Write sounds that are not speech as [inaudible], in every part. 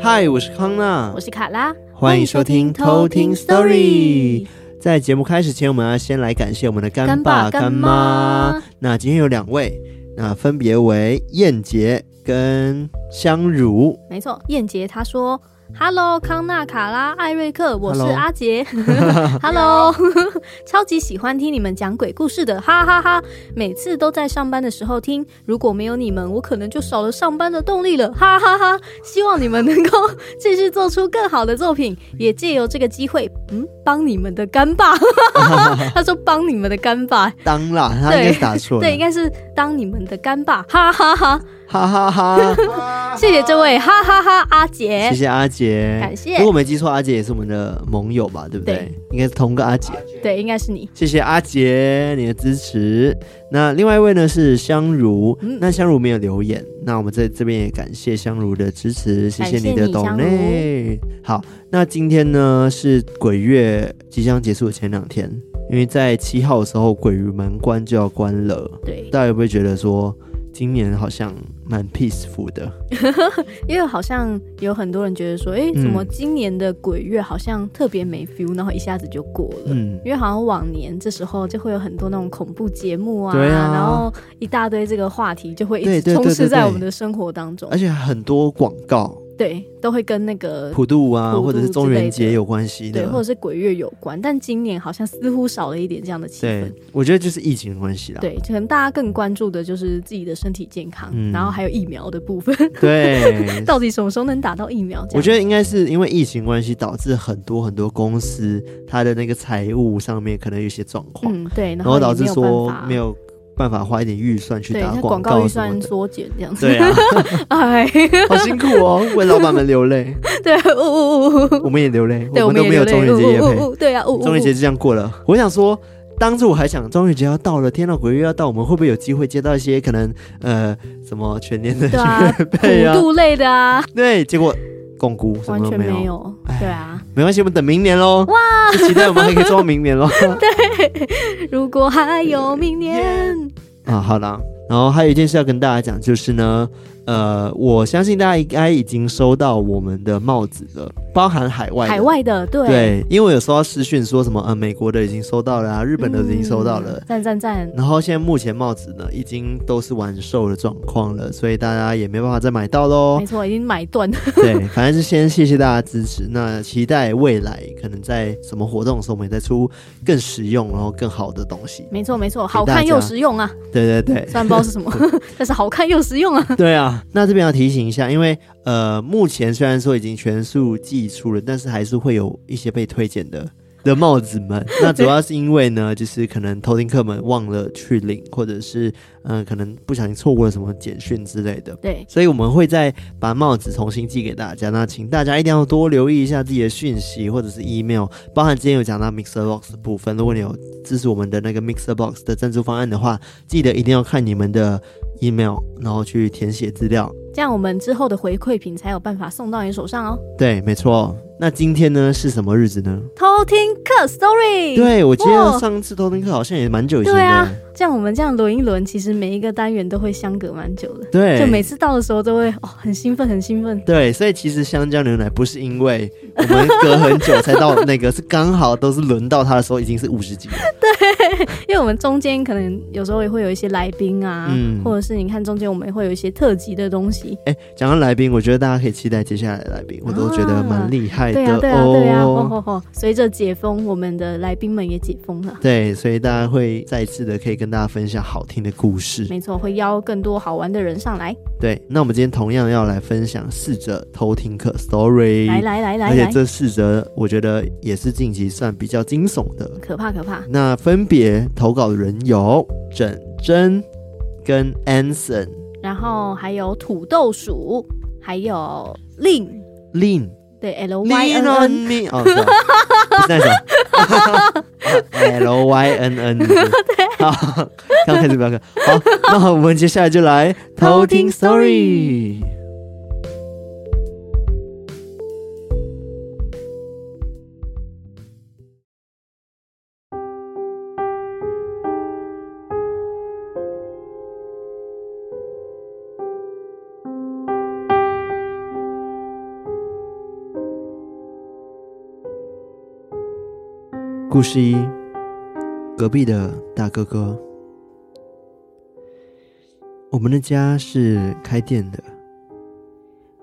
嗨，我是康娜，我是卡拉，欢迎收听偷听 Story。在节目开始前，我们要先来感谢我们的干爸干妈。那今天有两位，那分别为燕杰跟香如。没错，燕杰他说。Hello，康纳、卡拉、艾瑞克，我是阿杰。[laughs] Hello，[laughs] 超级喜欢听你们讲鬼故事的，哈哈哈！每次都在上班的时候听，如果没有你们，我可能就少了上班的动力了，哈哈哈！希望你们能够继续做出更好的作品，也借由这个机会，嗯，帮你们的干爸。[laughs] 他说帮你们的干爸，当啦，他应该打错了，对，应该是当你们的干爸，哈哈哈。哈哈哈哈！[laughs] 谢谢这位哈哈哈阿杰，谢谢阿杰，感谢。如果我没记错，阿杰也是我们的盟友吧？对不对？对，应该是同个阿杰。对，应该是你。谢谢阿杰你的支持。那另外一位呢是香茹，嗯、那香茹没有留言，那我们在这边也感谢香茹的支持，谢谢你的懂内。好，那今天呢是鬼月即将结束的前两天，因为在七号的时候鬼门关就要关了。对，大家有没有觉得说？今年好像蛮 peaceful 的，[laughs] 因为好像有很多人觉得说，哎、欸，怎么今年的鬼月好像特别没 feel，然后一下子就过了。嗯，因为好像往年这时候就会有很多那种恐怖节目啊，对啊，然后一大堆这个话题就会一直充斥在我们的生活当中，而且很多广告。对，都会跟那个普渡啊，或者是中元节有关系的，对，或者是鬼月有关。但今年好像似乎少了一点这样的气氛。对，我觉得就是疫情的关系啦。对，可能大家更关注的就是自己的身体健康，嗯、然后还有疫苗的部分。对，[laughs] 到底什么时候能打到疫苗？我觉得应该是因为疫情关系，导致很多很多公司它的那个财务上面可能有些状况。嗯，对，然后导致说没有。办法花一点预算去打广告，预算缩减这样子。对啊，[laughs] 哎，好辛苦哦，为老板们流泪。[laughs] 对，呜呜呜，我们也流泪，我们都没有中元节夜配。对啊，中元节就这样过了。我想说，当初我还想中元节要到了，天呐，鬼月要到，我们会不会有机会接到一些可能呃什么全年的月配啊，普渡类的啊？对，结果。共估完全没有，对啊，没关系，我们等明年喽。哇，期待我们还可以做到明年喽。[laughs] 对，[laughs] 如果还有明年。啊，好的，然后还有一件事要跟大家讲，就是呢。呃，我相信大家应该已经收到我们的帽子了，包含海外海外的，对对，因为我有收到私讯说什么，呃，美国的已经收到了啊，日本的已经收到了，赞赞赞。然后现在目前帽子呢，已经都是完售的状况了，所以大家也没办法再买到喽。没错，已经买断。对，反正是先谢谢大家支持，那期待未来可能在什么活动的时候，我们也再出更实用然后更好的东西。没错没错，好看又实用啊。对对对，虽然不知道是什么，[laughs] 但是好看又实用啊。对啊。那这边要提醒一下，因为呃，目前虽然说已经全数寄出了，但是还是会有一些被推荐的的帽子们。那 [laughs] 主要是因为呢，就是可能偷听客们忘了去领，或者是嗯、呃，可能不小心错过了什么简讯之类的。对，所以我们会再把帽子重新寄给大家。那请大家一定要多留意一下自己的讯息或者是 email，包含之前有讲到 Mixer Box 的部分。如果你有支持我们的那个 Mixer Box 的赞助方案的话，记得一定要看你们的。email，然后去填写资料，这样我们之后的回馈品才有办法送到你手上哦。对，没错。那今天呢是什么日子呢？偷听课 story。对，我记得上次偷听课好像也蛮久以前的。对啊，这样我们这样轮一轮，其实每一个单元都会相隔蛮久的。对，就每次到的时候都会哦，很兴奋，很兴奋。对，所以其实香蕉牛奶不是因为我们隔很久才到那个，是刚好都是轮到它的时候已经是五十集了。[laughs] 对，[laughs] 因为我们中间可能有时候也会有一些来宾啊，嗯，或者是你看中间我们也会有一些特辑的东西。哎，讲到来宾，我觉得大家可以期待接下来的来宾，我都觉得蛮厉害。对啊，对啊，对啊，吼吼吼！随着解封，我们的来宾们也解封了。对，所以大家会再一次的可以跟大家分享好听的故事。没错，会邀更多好玩的人上来。对，那我们今天同样要来分享四则偷听客 story。来来来来，而且这四则我觉得也是近期算比较惊悚的，可怕可怕。那分别投稿的人有整真跟 Anson，然后还有土豆鼠，还有 Lin Lin。对，L Y N N，哦，不是那首，L Y N N，[laughs] 对，好，刚开始不要看，好，那好，我们接下来就来偷听 story。故事一：隔壁的大哥哥。我们的家是开店的，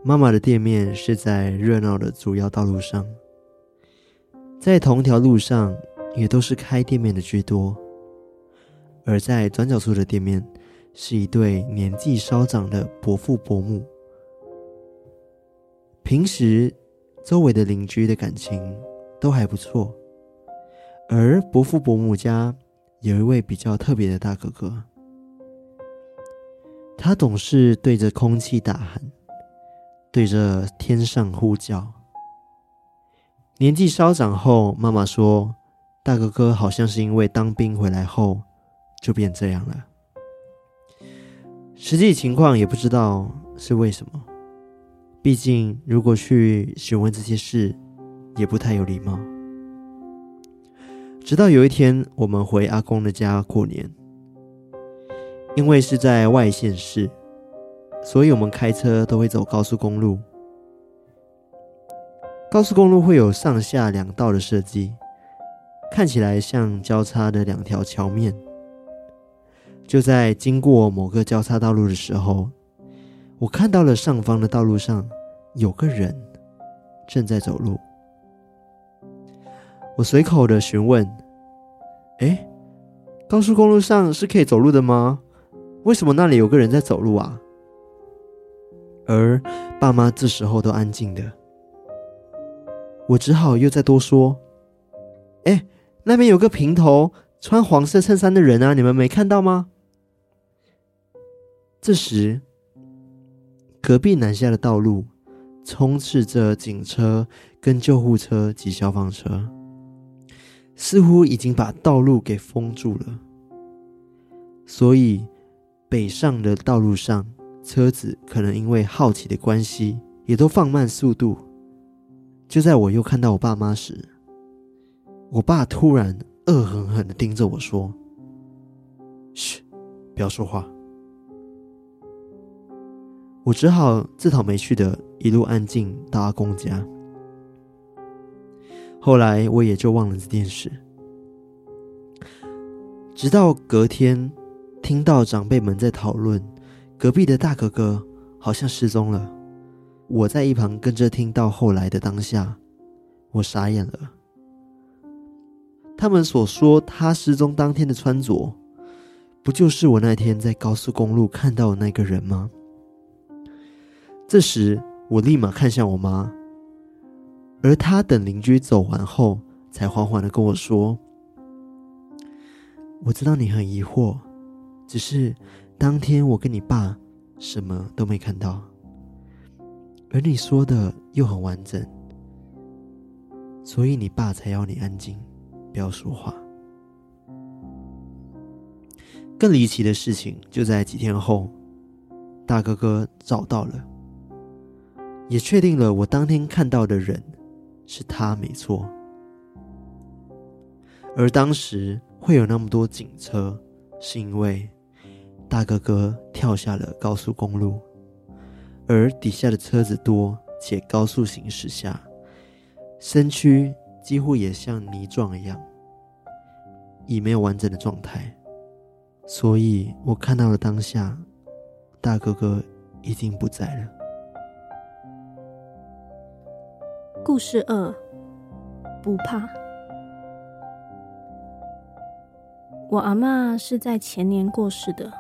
妈妈的店面是在热闹的主要道路上，在同条路上也都是开店面的居多，而在转角处的店面是一对年纪稍长的伯父伯母。平时周围的邻居的感情都还不错。而伯父伯母家有一位比较特别的大哥哥，他总是对着空气大喊，对着天上呼叫。年纪稍长后，妈妈说，大哥哥好像是因为当兵回来后就变这样了。实际情况也不知道是为什么，毕竟如果去询问这些事，也不太有礼貌。直到有一天，我们回阿公的家过年，因为是在外县市，所以我们开车都会走高速公路。高速公路会有上下两道的设计，看起来像交叉的两条桥面。就在经过某个交叉道路的时候，我看到了上方的道路上有个人正在走路。我随口的询问：“哎，高速公路上是可以走路的吗？为什么那里有个人在走路啊？”而爸妈这时候都安静的，我只好又再多说：“哎，那边有个平头穿黄色衬衫的人啊，你们没看到吗？”这时，隔壁南下的道路充斥着警车、跟救护车及消防车。似乎已经把道路给封住了，所以北上的道路上，车子可能因为好奇的关系，也都放慢速度。就在我又看到我爸妈时，我爸突然恶狠狠地盯着我说：“嘘，不要说话。”我只好自讨没趣的一路安静到阿公家。后来我也就忘了这件事，直到隔天听到长辈们在讨论隔壁的大哥哥好像失踪了，我在一旁跟着听到后来的当下，我傻眼了。他们所说他失踪当天的穿着，不就是我那天在高速公路看到的那个人吗？这时我立马看向我妈。而他等邻居走完后，才缓缓的跟我说：“我知道你很疑惑，只是当天我跟你爸什么都没看到，而你说的又很完整，所以你爸才要你安静，不要说话。”更离奇的事情就在几天后，大哥哥找到了，也确定了我当天看到的人。是他没错，而当时会有那么多警车，是因为大哥哥跳下了高速公路，而底下的车子多且高速行驶下，身躯几乎也像泥状一样，已没有完整的状态，所以我看到了当下，大哥哥已经不在了。故事二，不怕。我阿嬷是在前年过世的，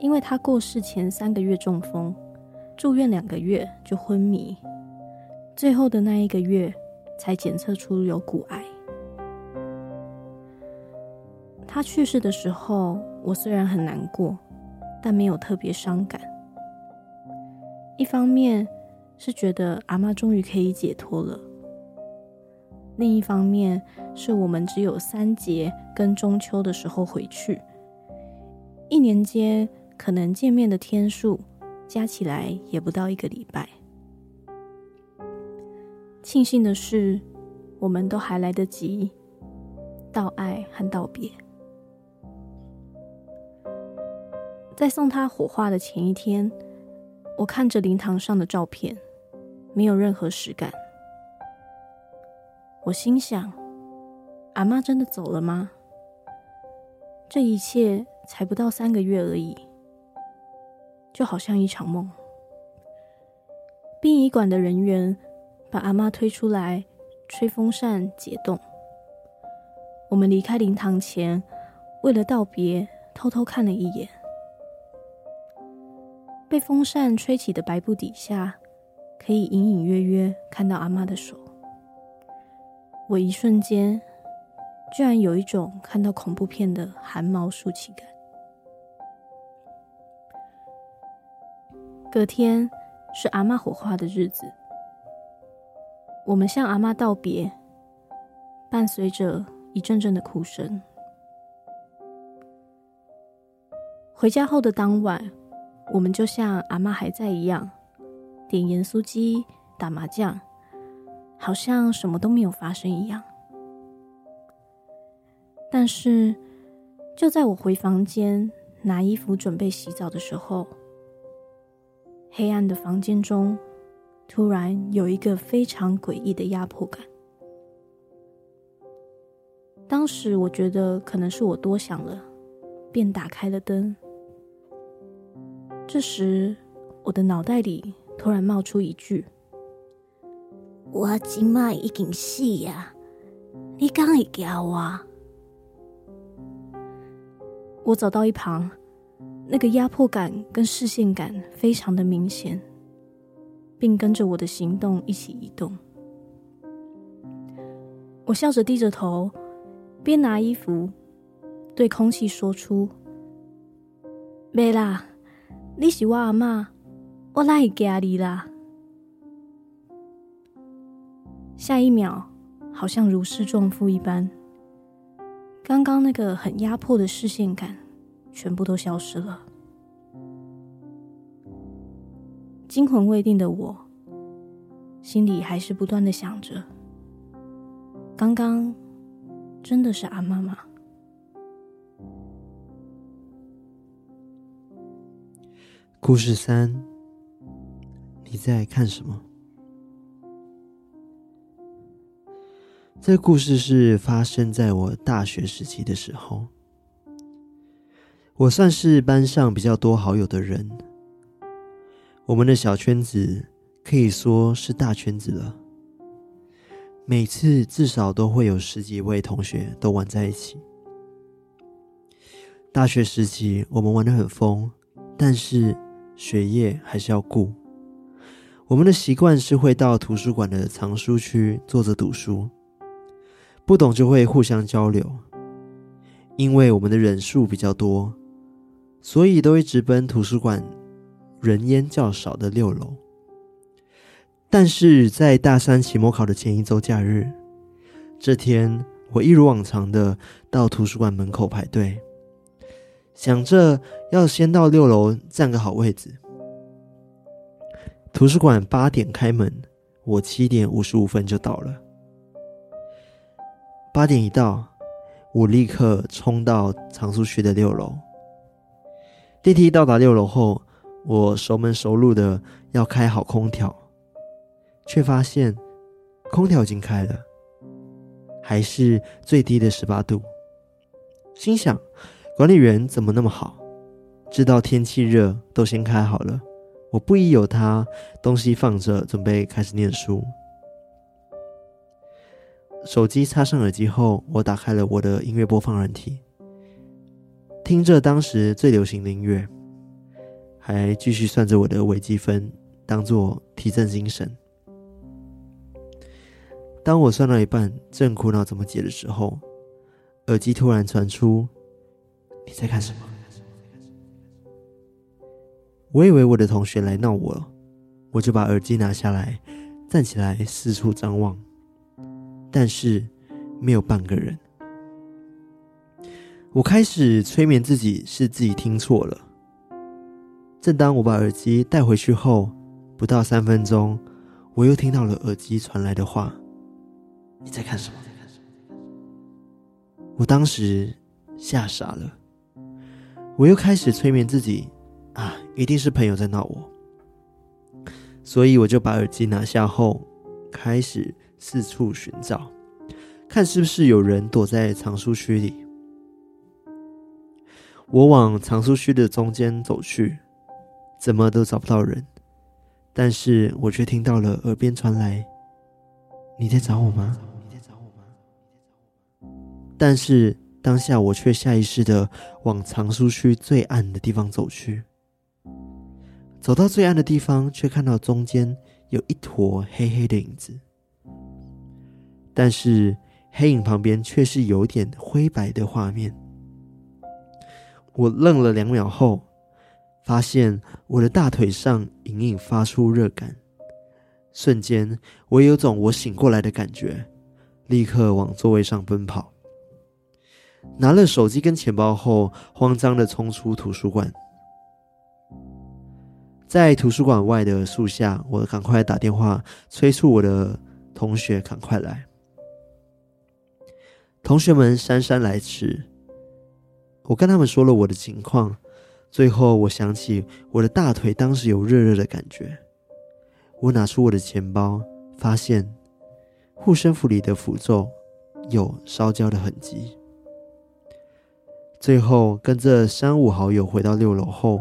因为她过世前三个月中风，住院两个月就昏迷，最后的那一个月才检测出有骨癌。她去世的时候，我虽然很难过，但没有特别伤感。一方面，是觉得阿嬷终于可以解脱了。另一方面，是我们只有三节跟中秋的时候回去，一年间可能见面的天数加起来也不到一个礼拜。庆幸的是，我们都还来得及道爱和道别。在送他火化的前一天，我看着灵堂上的照片。没有任何实感。我心想，阿妈真的走了吗？这一切才不到三个月而已，就好像一场梦。殡仪馆的人员把阿妈推出来，吹风扇解冻。我们离开灵堂前，为了道别，偷偷看了一眼。被风扇吹起的白布底下，可以隐隐约约看到阿嬷的手。我一瞬间，居然有一种看到恐怖片的寒毛竖起感。隔天是阿嬷火化的日子，我们向阿嬷道别，伴随着一阵阵的哭声。回家后的当晚，我们就像阿嬷还在一样，点盐酥鸡、打麻将，好像什么都没有发生一样。但是，就在我回房间拿衣服准备洗澡的时候，黑暗的房间中突然有一个非常诡异的压迫感。当时我觉得可能是我多想了，便打开了灯。这时，我的脑袋里突然冒出一句：“我今麦已经死呀，你敢会惊我？”我走到一旁，那个压迫感跟视线感非常的明显，并跟着我的行动一起移动。我笑着低着头，边拿衣服，对空气说出：“没啦，你是我阿嬷，我哪会惊你啦？”下一秒，好像如释重负一般。刚刚那个很压迫的视线感，全部都消失了。惊魂未定的我，心里还是不断的想着：刚刚真的是阿妈吗？故事三，你在看什么？这故事是发生在我大学时期的时候。我算是班上比较多好友的人，我们的小圈子可以说是大圈子了。每次至少都会有十几位同学都玩在一起。大学时期我们玩得很疯，但是学业还是要顾。我们的习惯是会到图书馆的藏书区坐着读书。不懂就会互相交流，因为我们的人数比较多，所以都会直奔图书馆人烟较少的六楼。但是在大三期末考的前一周假日，这天我一如往常的到图书馆门口排队，想着要先到六楼占个好位置。图书馆八点开门，我七点五十五分就到了。八点一到，我立刻冲到藏书区的六楼。电梯到达六楼后，我熟门熟路的要开好空调，却发现空调已经开了，还是最低的十八度。心想，管理员怎么那么好，知道天气热都先开好了。我不疑有他，东西放着，准备开始念书。手机插上耳机后，我打开了我的音乐播放软体，听着当时最流行的音乐，还继续算着我的微积分，当做提振精神。当我算到一半，正苦恼怎么解的时候，耳机突然传出：“你在干什么？”我以为我的同学来闹我了，我就把耳机拿下来，站起来四处张望。但是没有半个人。我开始催眠自己，是自己听错了。正当我把耳机带回去后，不到三分钟，我又听到了耳机传来的话：“你在看什么？”我当时吓傻了。我又开始催眠自己：“啊，一定是朋友在闹我。”所以我就把耳机拿下后，开始。四处寻找，看是不是有人躲在藏书区里。我往藏书区的中间走去，怎么都找不到人，但是我却听到了耳边传来：“你在找我吗？你在找我吗？”但是当下我却下意识的往藏书区最暗的地方走去。走到最暗的地方，却看到中间有一坨黑黑的影子，但是黑影旁边却是有点灰白的画面。我愣了两秒后，发现我的大腿上隐隐发出热感，瞬间我有种我醒过来的感觉，立刻往座位上奔跑，拿了手机跟钱包后，慌张的冲出图书馆。在图书馆外的树下，我赶快打电话催促我的同学赶快来。同学们姗姗来迟，我跟他们说了我的情况。最后，我想起我的大腿当时有热热的感觉，我拿出我的钱包，发现护身符里的符咒有烧焦的痕迹。最后，跟着三五好友回到六楼后。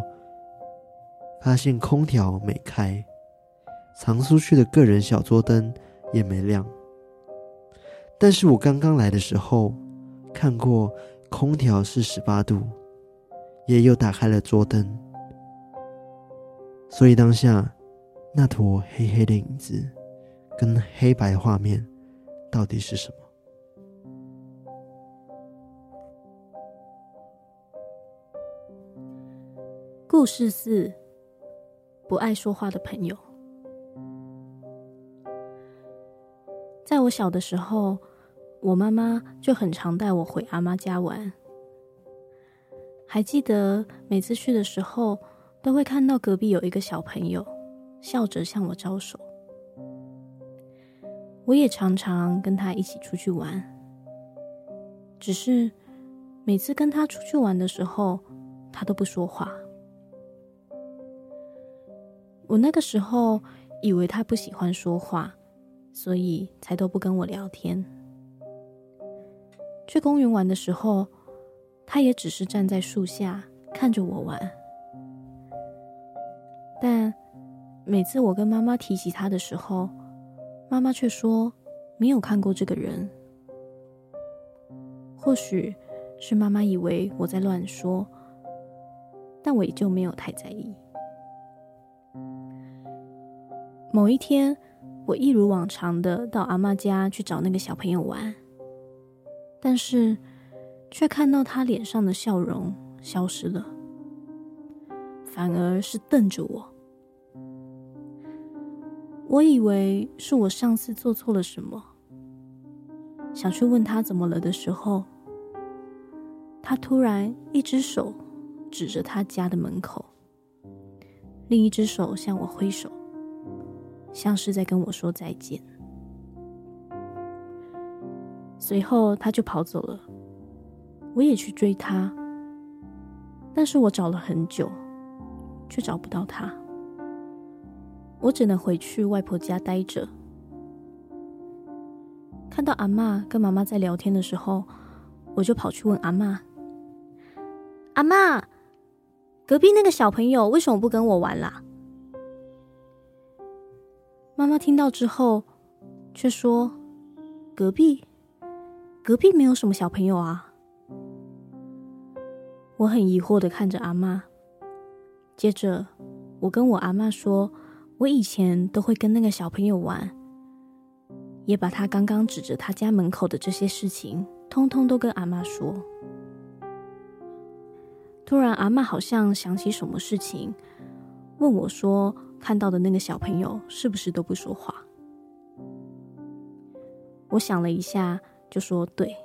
发现空调没开，藏书区的个人小桌灯也没亮。但是我刚刚来的时候看过空调是十八度，也又打开了桌灯，所以当下那坨黑黑的影子跟黑白画面到底是什么？故事四。不爱说话的朋友，在我小的时候，我妈妈就很常带我回阿妈家玩。还记得每次去的时候，都会看到隔壁有一个小朋友笑着向我招手。我也常常跟他一起出去玩，只是每次跟他出去玩的时候，他都不说话。我那个时候以为他不喜欢说话，所以才都不跟我聊天。去公园玩的时候，他也只是站在树下看着我玩。但每次我跟妈妈提起他的时候，妈妈却说没有看过这个人。或许是妈妈以为我在乱说，但我也就没有太在意。某一天，我一如往常的到阿嬷家去找那个小朋友玩，但是却看到他脸上的笑容消失了，反而是瞪着我。我以为是我上次做错了什么，想去问他怎么了的时候，他突然一只手指着他家的门口，另一只手向我挥手。像是在跟我说再见。随后他就跑走了，我也去追他，但是我找了很久，却找不到他。我只能回去外婆家待着。看到阿嬷跟妈妈在聊天的时候，我就跑去问阿嬷：“阿嬷，隔壁那个小朋友为什么不跟我玩啦？”妈妈听到之后，却说：“隔壁，隔壁没有什么小朋友啊。”我很疑惑的看着阿嬷。接着，我跟我阿嬷说：“我以前都会跟那个小朋友玩，也把他刚刚指着他家门口的这些事情，通通都跟阿嬷说。”突然，阿嬷好像想起什么事情，问我说。看到的那个小朋友是不是都不说话？我想了一下，就说对。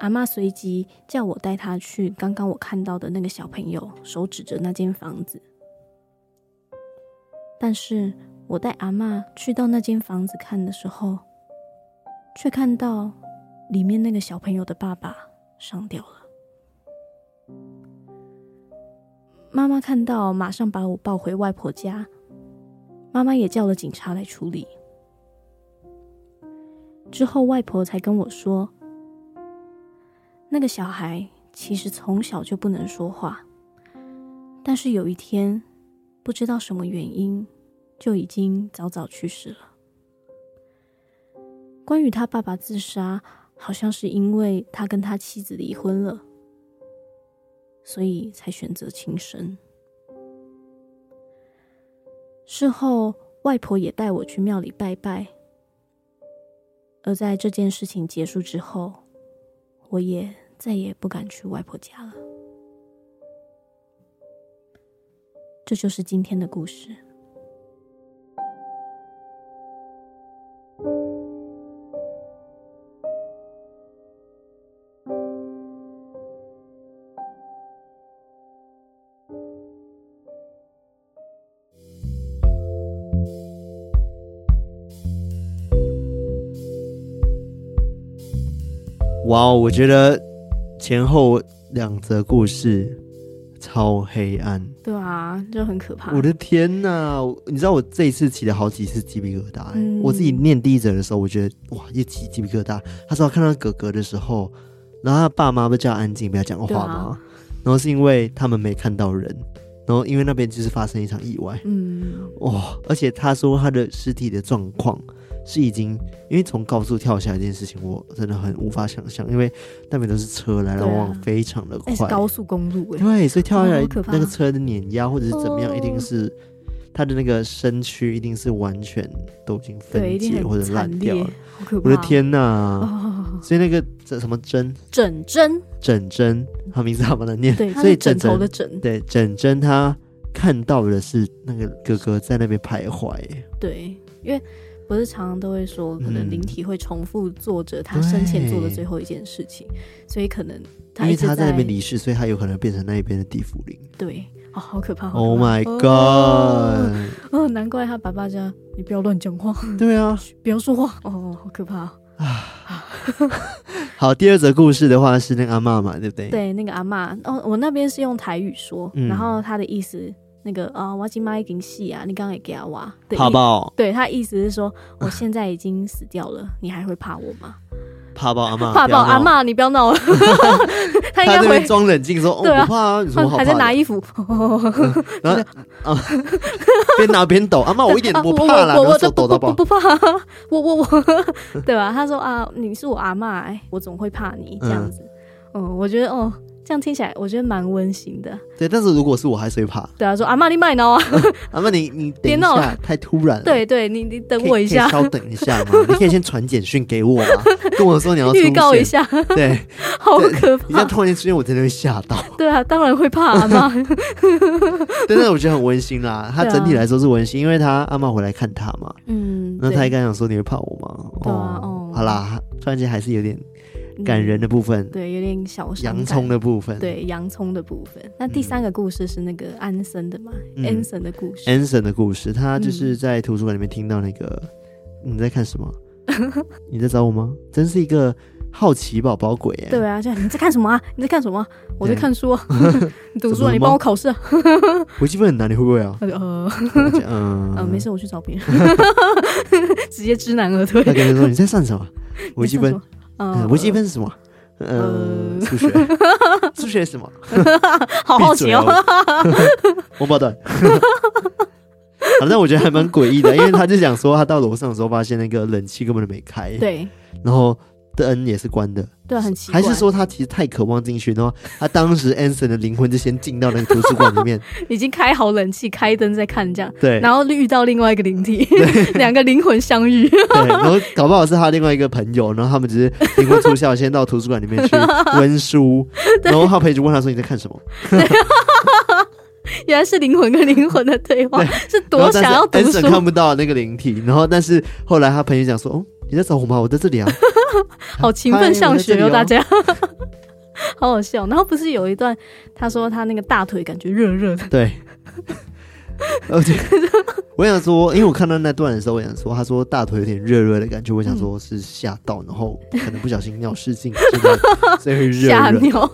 阿嬷随即叫我带他去刚刚我看到的那个小朋友手指着那间房子。但是我带阿嬷去到那间房子看的时候，却看到里面那个小朋友的爸爸上吊了。妈妈看到，马上把我抱回外婆家。妈妈也叫了警察来处理。之后外婆才跟我说，那个小孩其实从小就不能说话，但是有一天不知道什么原因，就已经早早去世了。关于他爸爸自杀，好像是因为他跟他妻子离婚了，所以才选择轻生。事后，外婆也带我去庙里拜拜。而在这件事情结束之后，我也再也不敢去外婆家了。这就是今天的故事。哇哦，我觉得前后两则故事超黑暗，对啊，就很可怕。我的天呐，你知道我这一次起了好几次鸡皮疙瘩，欸。嗯、我自己念第一则的时候，我觉得哇，一起鸡皮疙瘩。他说看到哥哥的时候，然后他爸妈不叫他安静，不要讲话吗？啊、然后是因为他们没看到人，然后因为那边就是发生一场意外。嗯，哇，而且他说他的尸体的状况。是已经，因为从高速跳下来这件事情，我真的很无法想象，因为那边都是车来来往往，非常的快，啊、高速公路哎，对，所以跳下来那个车的碾压或者是怎么样，一定是他的那个身躯一定是完全都已经分解或者烂掉了，我的天哪！哦、所以那个这什么针？枕针。枕针，他名字好不难念，对，所以枕头的枕，对枕针他看到的是那个哥哥在那边徘徊，对，因为。不是常常都会说，可能灵体会重复做着他生前做的最后一件事情，所以可能他因为他在那边离世，所以他有可能变成那一边的地府灵。对，哦，好可怕！Oh my god！哦，哦，难怪他爸爸家，你不要乱讲话。对啊，[laughs] 不要说话。哦，好可怕啊！[sighs] 好，第二则故事的话是那个阿嬷嘛，对不对？对，那个阿嬷。哦，我那边是用台语说，嗯、然后他的意思。那个啊，我今妈已经死啊，你刚刚也给他挖，怕爆？对，他意思是说，我现在已经死掉了，[laughs] 你还会怕我吗？怕爆阿妈，[laughs] 怕爆阿妈，你不要闹了。[laughs] 他应该会装冷静说，对啊，不怕啊，你说好，还在拿衣服，然后啊，边拿边抖，阿妈我一点都不怕啦，我手抖到爆，不怕，我我我，对吧？他说啊，你是我阿妈，哎，我总会怕你这样子，嗯，我觉得哦。这样听起来，我觉得蛮温馨的。对，但是如果是我，还是会怕。对啊，说阿妈你卖闹啊！[laughs] 阿妈你你别闹了，太突然了。对对，你你等我一下，稍等一下嘛。[laughs] 你可以先传简讯给我啊，跟我说你要预告一下。对，[laughs] 好可怕！你这样突然间出现，我真的会吓到。对啊，当然会怕阿妈。但是我觉得很温馨啦。他整体来说是温馨，因为他阿妈回来看他嘛。嗯。那他也刚想说你会怕我吗？对啊。哦。好啦，突然间还是有点。感人的部分，嗯、对，有点小洋葱的部分，对，洋葱的部分。那第三个故事是那个安森的嘛？嗯、安森的故事，安森的故事，他就是在图书馆里面听到那个，嗯、你在看什么？[laughs] 你在找我吗？真是一个好奇宝宝鬼哎！对啊，就你在看什么啊？你在看什么？我在看书啊。你 [laughs] 读书啊？你帮我考试啊？微积分很难，你会不会啊？[laughs] 呃，嗯，呃，没事，我去找别人。直接知难而退。他跟你说你在上什么？微积分。嗯，微积分是什么？呃，[laughs] 数学，数学是什么？[laughs] 好好奇哦，王八蛋。反正我觉得还蛮诡异的，因为他就讲说，他到楼上的时候发现那个冷气根本就没开。对，然后。灯也是关的，对，很奇怪。还是说他其实太渴望进去，然后他当时 Anson 的灵魂就先进到那个图书馆里面，[laughs] 已经开好冷气、开灯在看这样。对，然后遇到另外一个灵体，[laughs] 两个灵魂相遇。[laughs] 对，然后搞不好是他另外一个朋友，然后他们只是灵魂出窍，先到图书馆里面去温书，然后他陪着问他说：“你在看什么？”原来是灵魂跟灵魂的对话，是多想要读书。Anson 看不到那个灵体，然后但是后来他朋友讲说：“哦，你在找我吗？我在这里啊。[laughs] ”好勤奋上学哟，大家，[laughs] 好好笑。然后不是有一段，他说他那个大腿感觉热热的。对，而且我想说，因为我看到那段的时候，我想说，他说大腿有点热热的感觉，我想说是吓到，然后可能不小心尿失禁，所以会热热。吓尿。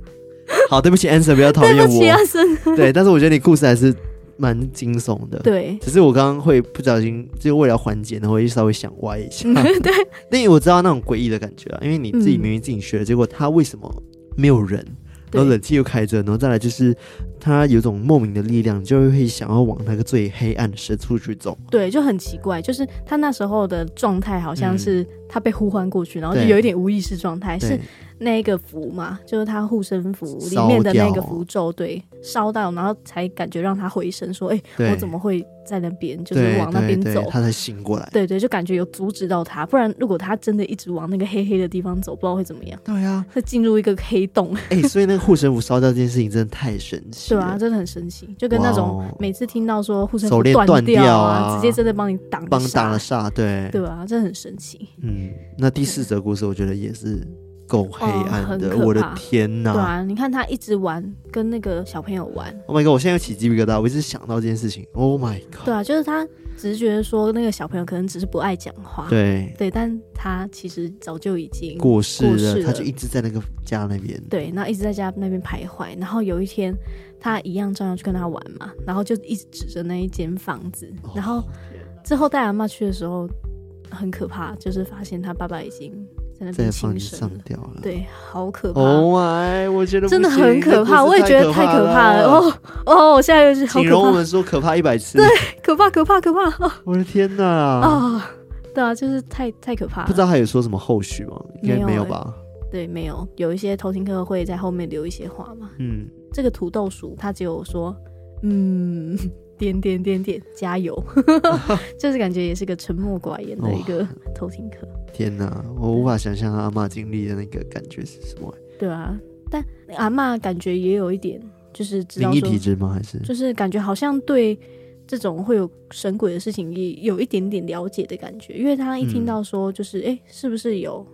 [laughs] 好，对不起，Anson，不要讨厌我。对，但是我觉得你故事还是蛮惊悚的。对，只是我刚刚会不小心，就为了缓解，然后就稍微想歪一下。[laughs] 对，[laughs] 因为我知道那种诡异的感觉啊，因为你自己明明自己学了，结果他为什么没有人？然后冷气又开着，然后再来就是他有种莫名的力量，就会想要往那个最黑暗的深处去走。对，就很奇怪，就是他那时候的状态好像是他被呼唤过去，嗯、然后就有一点无意识状态，是那个符嘛，就是他护身符里面的那个符咒，对，烧到，然后才感觉让他回神，说：“哎、欸，我怎么会？”在那边就是往那边走，他才醒过来。对对，就感觉有阻止到他，不然如果他真的一直往那个黑黑的地方走，不知道会怎么样。对啊，会进入一个黑洞。[laughs] 哎、欸，所以那个护身符烧掉这件事情真的太神奇。对啊，真的很神奇，就跟那种每次听到说护身符断掉啊，啊，直接真的帮你挡帮挡了煞，对对啊，真的很神奇。嗯，那第四则故事我觉得也是。够黑暗的，哦，我的天呐！对啊，你看他一直玩，跟那个小朋友玩。Oh my god！我现在又起鸡皮疙瘩，我一直想到这件事情。Oh my god！对啊，就是他只是觉得说那个小朋友可能只是不爱讲话，对对，但他其实早就已经过世了，他就一直在那个家那边，对，然后一直在家那边徘徊。然后有一天，他一样照样去跟他玩嘛，然后就一直指着那一间房子。然后之后带阿妈去的时候，很可怕，就是发现他爸爸已经。在放上吊了，对，好可怕！Oh my，我觉得真的很可怕，我也觉得太可怕了。哦哦，我现在又是形容我们说可怕一百次，[laughs] 对，可怕可怕可怕！我的天哪！啊，对啊，就是太太可怕了。不知道还有说什么后续吗？应该没有吧？对，没有。有一些偷听客会在后面留一些话嘛。嗯，这个土豆鼠他只有说，嗯。点点点点，加油！[laughs] 就是感觉也是个沉默寡言的一个偷听客。天哪，我无法想象阿妈经历的那个感觉是什么。对啊，但阿妈感觉也有一点，就是灵异体质吗？还是就是感觉好像对这种会有神鬼的事情也有一点点了解的感觉，因为他一听到说，就是哎、嗯欸，是不是有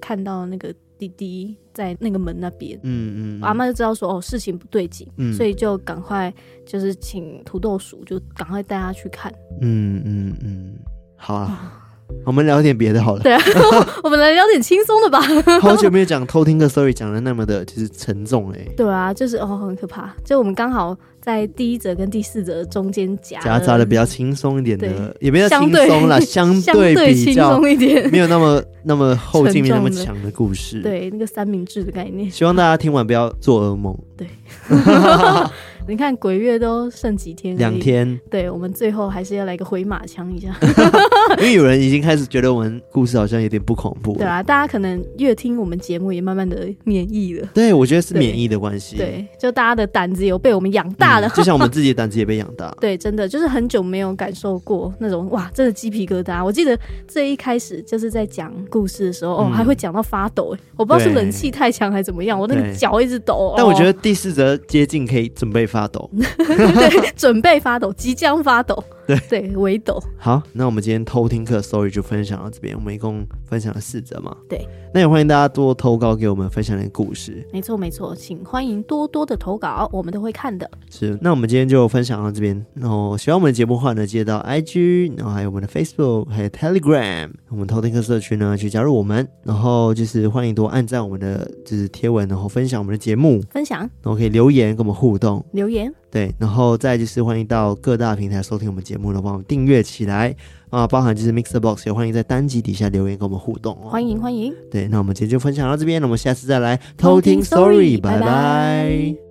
看到那个？弟弟在那个门那边，嗯嗯，嗯，阿妈就知道说哦，事情不对劲，嗯，所以就赶快就是请土豆鼠就赶快带他去看，嗯嗯嗯，好啊。[laughs] 我们聊点别的好了。对啊，[laughs] 我们来聊点轻松的吧。[laughs] 好久没有讲偷听个 story，讲的那么的就是沉重哎。对啊，就是哦，很可怕。就我们刚好在第一则跟第四则中间夹夹杂的比较轻松一点的，也 [laughs] 比较轻松啦，相对比较一点，没有那么 [laughs] 那么后劲没那么强的故事。对，那个三明治的概念。希望大家听完不要做噩梦。对。[laughs] 你看鬼月都剩几天？两天。对，我们最后还是要来个回马枪一下，[laughs] 因为有人已经开始觉得我们故事好像有点不恐怖。对啊，大家可能越听我们节目，也慢慢的免疫了。对，我觉得是免疫的关系。对，就大家的胆子有被我们养大了，嗯，就像我们自己的胆子也被养大。[laughs] 对，真的就是很久没有感受过那种哇，真的鸡皮疙瘩。我记得这一开始就是在讲故事的时候，嗯、哦，还会讲到发抖，我不知道是冷气太强还是怎么样，我那个脚一直抖。但我觉得第四则接近可以准备发发抖。[laughs] 对，准备发抖，即将发抖。对对，[laughs] 微抖。好，那我们今天偷听课 story 就分享到这边。我们一共分享了四则嘛。对，那也欢迎大家多投稿给我们分享点故事。没错没错，请欢迎多多的投稿，我们都会看的。是，那我们今天就分享到这边。然后喜欢我们的节目的话呢，记得到 IG，然后还有我们的 Facebook，还有 Telegram，我们偷听课社区呢去加入我们。然后就是欢迎多按赞我们的就是贴文，然后分享我们的节目，分享，然后可以留言跟我们互动，留言。对，然后再就是欢迎到各大平台收听我们节目呢，帮我们订阅起来啊，包含就是 Mixer Box 也欢迎在单集底下留言跟我们互动哦。欢迎欢迎。对，那我们今天就分享到这边，那我们下次再来偷听 Story。拜拜。